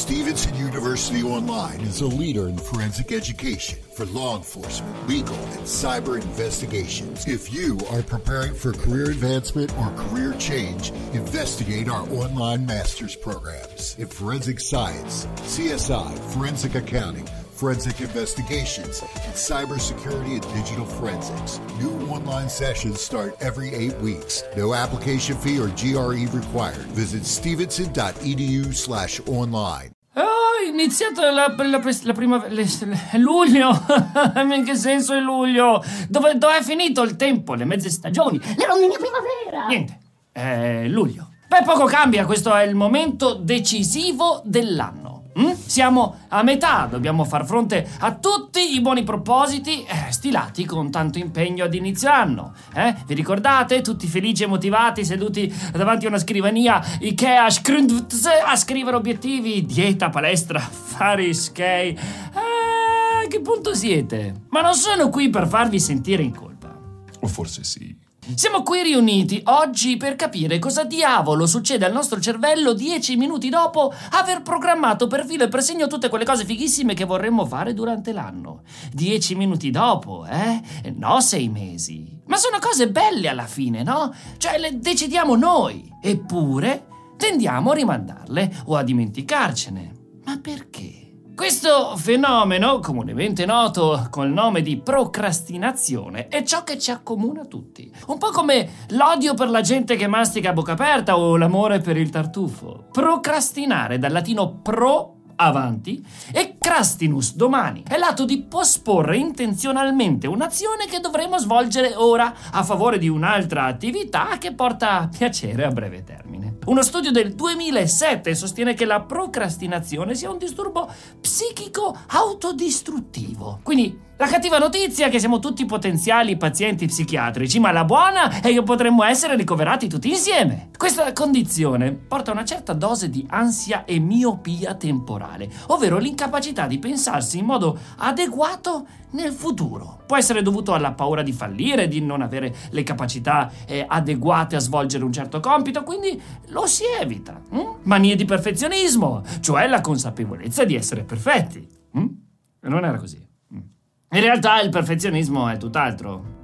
Stevenson University Online is a leader in forensic education for law enforcement, legal, and cyber investigations. If you are preparing for career advancement or career change, investigate our online master's programs in forensic science, CSI, forensic accounting, forensic investigations, and cybersecurity and digital forensics. New online sessions start every eight weeks. No application fee or GRE required. Visit stevenson.edu slash online. Oh, iniziato la, la, la prima... Le, le, luglio! In che senso è luglio? Dove, dove è finito il tempo? Le mezze stagioni? Le rondini primavera? Niente, è luglio. Beh, poco cambia, questo è il momento decisivo dell'anno. Mm? Siamo a metà, dobbiamo far fronte a tutti i buoni propositi eh, stilati con tanto impegno ad inizio anno. Eh? Vi ricordate? Tutti felici e motivati, seduti davanti a una scrivania Ikea a scrivere obiettivi, dieta, palestra, affari, skate. Eh, a che punto siete? Ma non sono qui per farvi sentire in colpa. O forse sì. Siamo qui riuniti oggi per capire cosa diavolo succede al nostro cervello dieci minuti dopo aver programmato per filo e per segno tutte quelle cose fighissime che vorremmo fare durante l'anno. Dieci minuti dopo, eh? No sei mesi. Ma sono cose belle alla fine, no? Cioè le decidiamo noi. Eppure tendiamo a rimandarle o a dimenticarcene. Ma perché? Questo fenomeno, comunemente noto col nome di procrastinazione, è ciò che ci accomuna tutti. Un po' come l'odio per la gente che mastica a bocca aperta o l'amore per il tartufo. Procrastinare dal latino pro avanti e crastinus domani è l'atto di posporre intenzionalmente un'azione che dovremo svolgere ora a favore di un'altra attività che porta piacere a breve termine. Uno studio del 2007 sostiene che la procrastinazione sia un disturbo psichico autodistruttivo. Quindi la cattiva notizia è che siamo tutti potenziali pazienti psichiatrici, ma la buona è che potremmo essere ricoverati tutti insieme. Questa condizione porta a una certa dose di ansia e miopia temporale, ovvero l'incapacità di pensarsi in modo adeguato nel futuro. Può essere dovuto alla paura di fallire, di non avere le capacità eh, adeguate a svolgere un certo compito, quindi lo si evita. Hm? Manie di perfezionismo, cioè la consapevolezza di essere perfetti. Hm? Non era così. In realtà il perfezionismo è tutt'altro.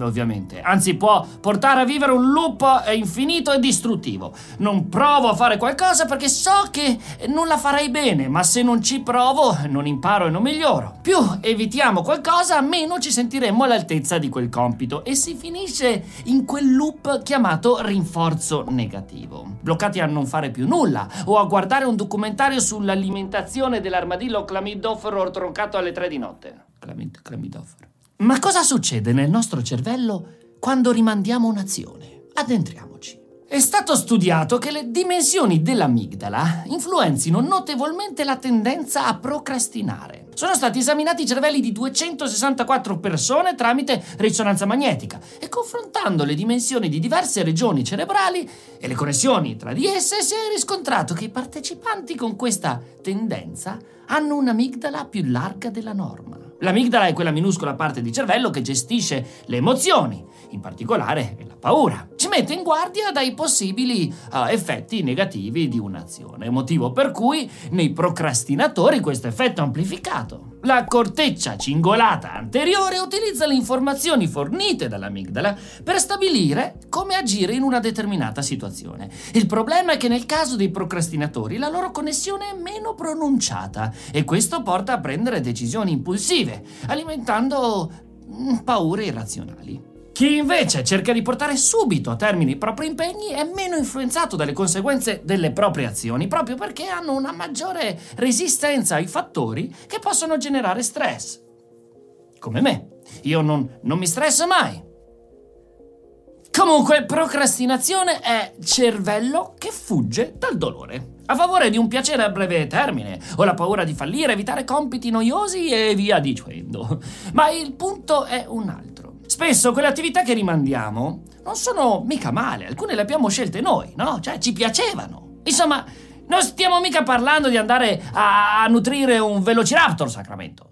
Ovviamente, anzi può portare a vivere un loop infinito e distruttivo. Non provo a fare qualcosa perché so che non la farei bene, ma se non ci provo non imparo e non miglioro. Più evitiamo qualcosa, meno ci sentiremo all'altezza di quel compito e si finisce in quel loop chiamato rinforzo negativo. Bloccati a non fare più nulla o a guardare un documentario sull'alimentazione dell'armadillo clamidofero troncato alle tre di notte. Clamid- clamidofero. Ma cosa succede nel nostro cervello quando rimandiamo un'azione? Addentriamoci. È stato studiato che le dimensioni dell'amigdala influenzino notevolmente la tendenza a procrastinare. Sono stati esaminati i cervelli di 264 persone tramite risonanza magnetica e confrontando le dimensioni di diverse regioni cerebrali e le connessioni tra di esse si è riscontrato che i partecipanti con questa tendenza hanno un'amigdala più larga della norma. L'amigdala è quella minuscola parte di cervello che gestisce le emozioni, in particolare la paura. Mette in guardia dai possibili uh, effetti negativi di un'azione, motivo per cui nei procrastinatori questo effetto è amplificato. La corteccia cingolata anteriore utilizza le informazioni fornite dall'amigdala per stabilire come agire in una determinata situazione. Il problema è che nel caso dei procrastinatori la loro connessione è meno pronunciata e questo porta a prendere decisioni impulsive, alimentando mm, paure irrazionali. Chi invece cerca di portare subito a termine i propri impegni è meno influenzato dalle conseguenze delle proprie azioni, proprio perché hanno una maggiore resistenza ai fattori che possono generare stress. Come me. Io non, non mi stresso mai. Comunque, procrastinazione è cervello che fugge dal dolore. A favore di un piacere a breve termine, o la paura di fallire, evitare compiti noiosi e via dicendo. Ma il punto è un altro. Spesso quelle attività che rimandiamo non sono mica male, alcune le abbiamo scelte noi, no? Cioè ci piacevano. Insomma, non stiamo mica parlando di andare a, nutrire un velociraptor, Sacramento.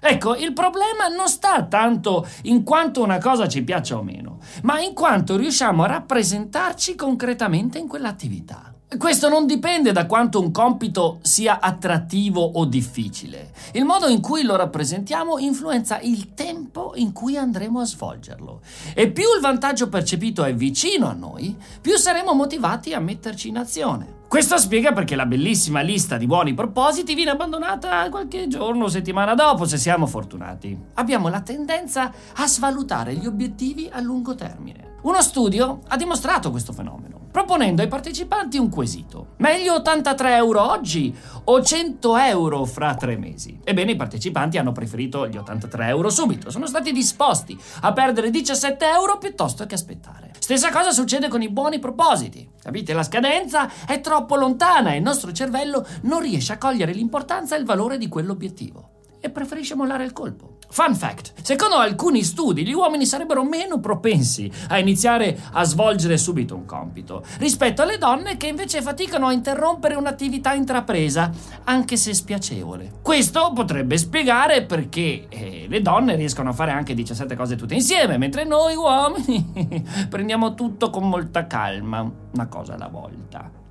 Ecco, il problema non sta tanto in quanto una cosa ci piaccia o meno, ma in quanto riusciamo a rappresentarci concretamente in quell'attività. Questo non dipende da quanto un compito sia attrattivo o difficile. Il modo in cui lo rappresentiamo influenza il tempo in cui andremo a svolgerlo. E più il vantaggio percepito è vicino a noi, più saremo motivati a metterci in azione. Questo spiega perché la bellissima lista di buoni propositi viene abbandonata qualche giorno o settimana dopo, se siamo fortunati. Abbiamo la tendenza a svalutare gli obiettivi a lungo termine. Uno studio ha dimostrato questo fenomeno, proponendo ai partecipanti un quesito. Meglio 83 euro oggi o 100 euro fra tre mesi? Ebbene, i partecipanti hanno preferito gli 83 euro subito, sono stati disposti a perdere 17 euro piuttosto che aspettare. Stessa cosa succede con i buoni propositi. Capite? La scadenza è troppo lontana e il nostro cervello non riesce a cogliere l'importanza e il valore di quell'obiettivo e preferisce mollare il colpo. Fun fact: secondo alcuni studi, gli uomini sarebbero meno propensi a iniziare a svolgere subito un compito rispetto alle donne che invece faticano a interrompere un'attività intrapresa, anche se spiacevole. Questo potrebbe spiegare perché eh, le donne riescono a fare anche 17 cose tutte insieme, mentre noi uomini prendiamo tutto con molta calma, una cosa alla volta.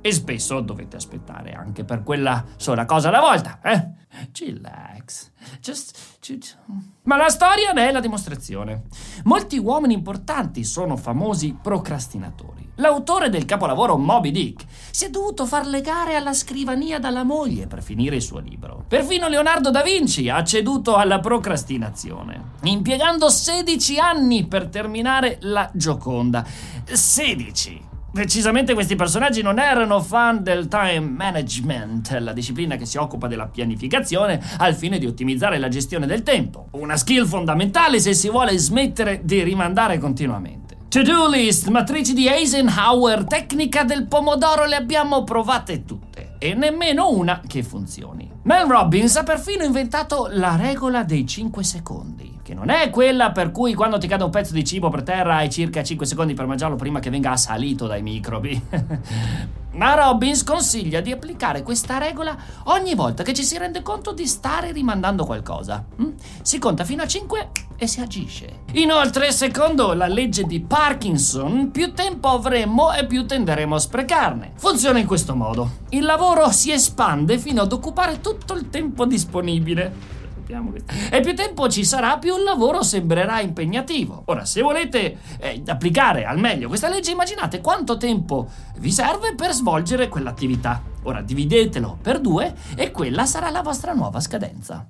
E spesso dovete aspettare anche per quella sola cosa alla volta, eh? Chillax. Just, just. Ma la storia ne è la dimostrazione. Molti uomini importanti sono famosi procrastinatori. L'autore del capolavoro Moby Dick si è dovuto far legare alla scrivania dalla moglie per finire il suo libro. Perfino Leonardo da Vinci ha ceduto alla procrastinazione, impiegando 16 anni per terminare la Gioconda. 16! Decisamente questi personaggi non erano fan del time management, la disciplina che si occupa della pianificazione al fine di ottimizzare la gestione del tempo. Una skill fondamentale se si vuole smettere di rimandare continuamente. To-do list, matrici di Eisenhower, tecnica del pomodoro le abbiamo provate tutte e nemmeno una che funzioni. Mel Robbins ha perfino inventato la regola dei 5 secondi che non è quella per cui quando ti cade un pezzo di cibo per terra hai circa 5 secondi per mangiarlo prima che venga assalito dai microbi. Ma Robbins consiglia di applicare questa regola ogni volta che ci si rende conto di stare rimandando qualcosa. Mm? Si conta fino a 5 e si agisce. Inoltre, secondo la legge di Parkinson, più tempo avremmo e più tenderemo a sprecarne. Funziona in questo modo. Il lavoro si espande fino ad occupare tutto il tempo disponibile sappiamo che... E più tempo ci sarà, più il lavoro sembrerà impegnativo. Ora, se volete eh, applicare al meglio questa legge, immaginate quanto tempo vi serve per svolgere quell'attività. Ora dividetelo per due e quella sarà la vostra nuova scadenza.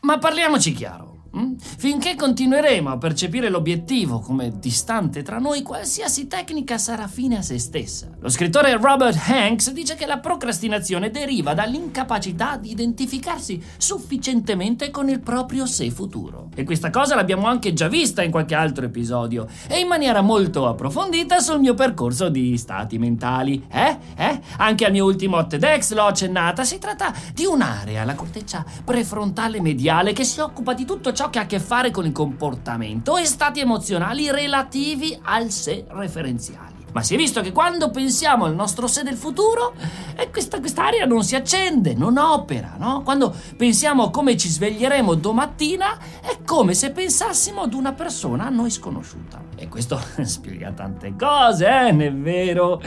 Ma parliamoci chiaro. Mm? Finché continueremo a percepire l'obiettivo come distante tra noi, qualsiasi tecnica sarà fine a se stessa. Lo scrittore Robert Hanks dice che la procrastinazione deriva dall'incapacità di identificarsi sufficientemente con il proprio sé futuro. E questa cosa l'abbiamo anche già vista in qualche altro episodio e in maniera molto approfondita sul mio percorso di stati mentali. Eh? Eh? Anche al mio ultimo TEDx l'ho accennata. Si tratta di un'area, la corteccia prefrontale mediale, che si occupa di tutto ciò che ha a che fare con il comportamento e stati emozionali relativi al sé referenziale. Ma si è visto che quando pensiamo al nostro sé del futuro, eh, questa quest'area non si accende, non opera, no? Quando pensiamo a come ci sveglieremo domattina, è come se pensassimo ad una persona a noi sconosciuta. E questo spiega tante cose, eh, non è vero?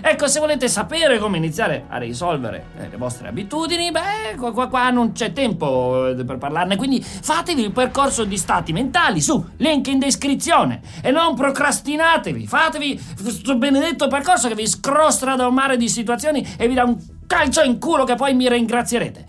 Ecco, se volete sapere come iniziare a risolvere eh, le vostre abitudini, beh, qua, qua, non c'è tempo eh, per parlarne, quindi fatevi il percorso di stati mentali, su, link in descrizione, e non procrastinatevi, fatevi questo benedetto percorso che vi scrostra da un mare di situazioni e vi dà un calcio in culo che poi mi ringrazierete.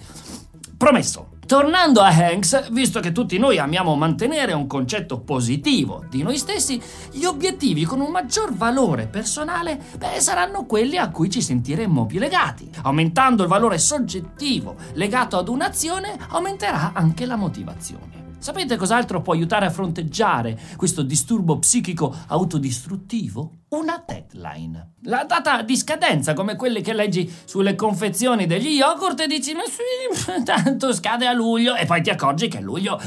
Promesso. Tornando a Hanks, visto che tutti noi amiamo mantenere un concetto positivo di noi stessi, gli obiettivi con un maggior valore personale beh, saranno quelli a cui ci sentiremmo più legati. Aumentando il valore soggettivo legato ad un'azione, aumenterà anche la motivazione. Sapete cos'altro può aiutare a fronteggiare questo disturbo psichico autodistruttivo? Una deadline. La data di scadenza, come quelle che leggi sulle confezioni degli yogurt e dici, ma sì, tanto scade a luglio, e poi ti accorgi che luglio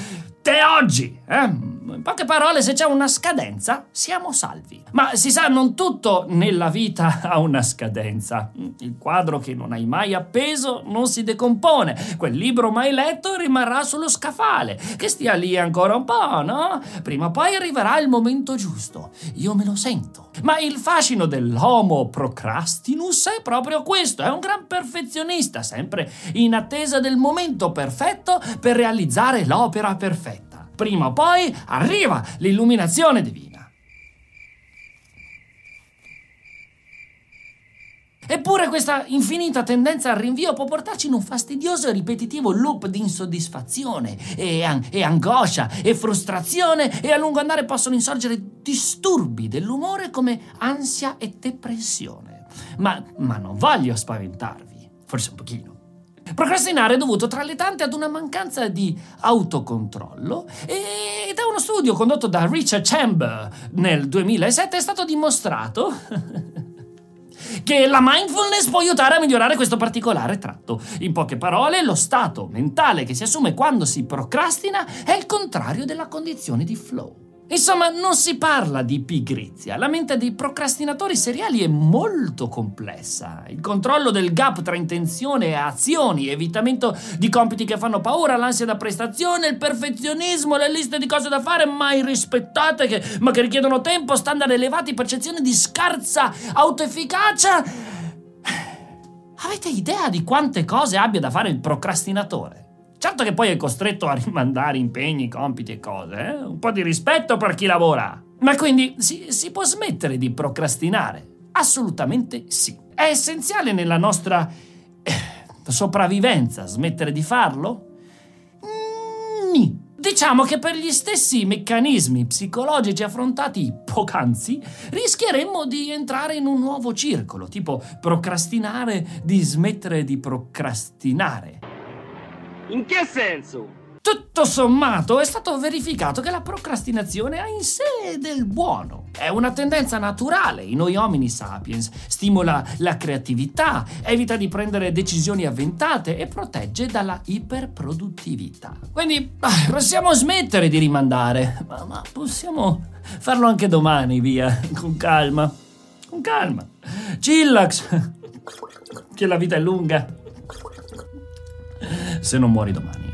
è oggi, eh? In poche parole, se c'è una scadenza, siamo salvi. Ma si sa, non tutto nella vita ha una scadenza. Il quadro che non hai mai appeso non si decompone. Quel libro mai letto rimarrà sullo scaffale. Che stia lì ancora un po', no? Prima o poi arriverà il momento giusto. Io me lo sento. Ma il fascino dell'homo procrastinus è proprio questo. È un gran perfezionista, sempre in attesa del momento perfetto per realizzare l'opera perfetta prima o poi arriva l'illuminazione divina. Eppure questa infinita tendenza al rinvio può portarci in un fastidioso e ripetitivo loop di insoddisfazione e, an- e, angoscia e frustrazione e a lungo andare possono insorgere disturbi dell'umore come ansia e depressione. Ma, ma non voglio spaventarvi, forse un pochino. Procrastinare è dovuto tra le tante ad una mancanza di autocontrollo e da uno studio condotto da Richard Chamber nel 2007 è stato dimostrato che la mindfulness può aiutare a migliorare questo particolare tratto. In poche parole, lo stato mentale che si assume quando si procrastina è il contrario della condizione di flow. Insomma, non si parla di pigrizia. La mente dei procrastinatori seriali è molto complessa. Il controllo del gap tra intenzione e azioni, evitamento di compiti che fanno paura, l'ansia da prestazione, il perfezionismo, le liste di cose da fare mai rispettate, che, ma che richiedono tempo, standard elevati, percezione di scarsa autoefficacia. Avete idea di quante cose abbia da fare il procrastinatore? Certo che poi è costretto a rimandare impegni, compiti e cose, eh? un po' di rispetto per chi lavora. Ma quindi si, si può smettere di procrastinare? Assolutamente sì. È essenziale nella nostra eh, sopravvivenza smettere di farlo? Mm, Diciamo che per gli stessi meccanismi psicologici affrontati poc'anzi, rischieremmo di entrare in un nuovo circolo, tipo procrastinare di smettere di procrastinare. In che senso? Tutto sommato è stato verificato che la procrastinazione ha in sé del buono. È una tendenza naturale in noi uomini sapiens, stimola la creatività, evita di prendere decisioni avventate e protegge dalla iperproduttività. Quindi ah, possiamo smettere di rimandare, ma, ma possiamo farlo anche domani, via, con calma. Con calma. Chillax, che la vita è lunga se non muori domani.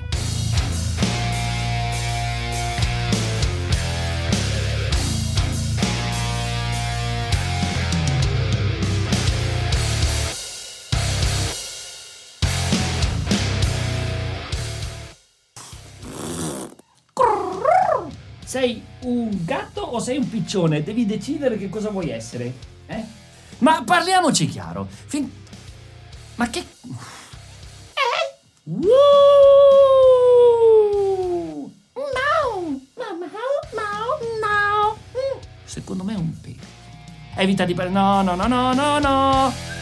Sei un gatto o sei un piccione? Devi decidere che cosa vuoi essere. Eh? Ma parliamoci chiaro. Fin... Ma che... Woo! Mau! Mau! Mau! Secondo me è un pelo. Evita di... No, no, no, no, no, no!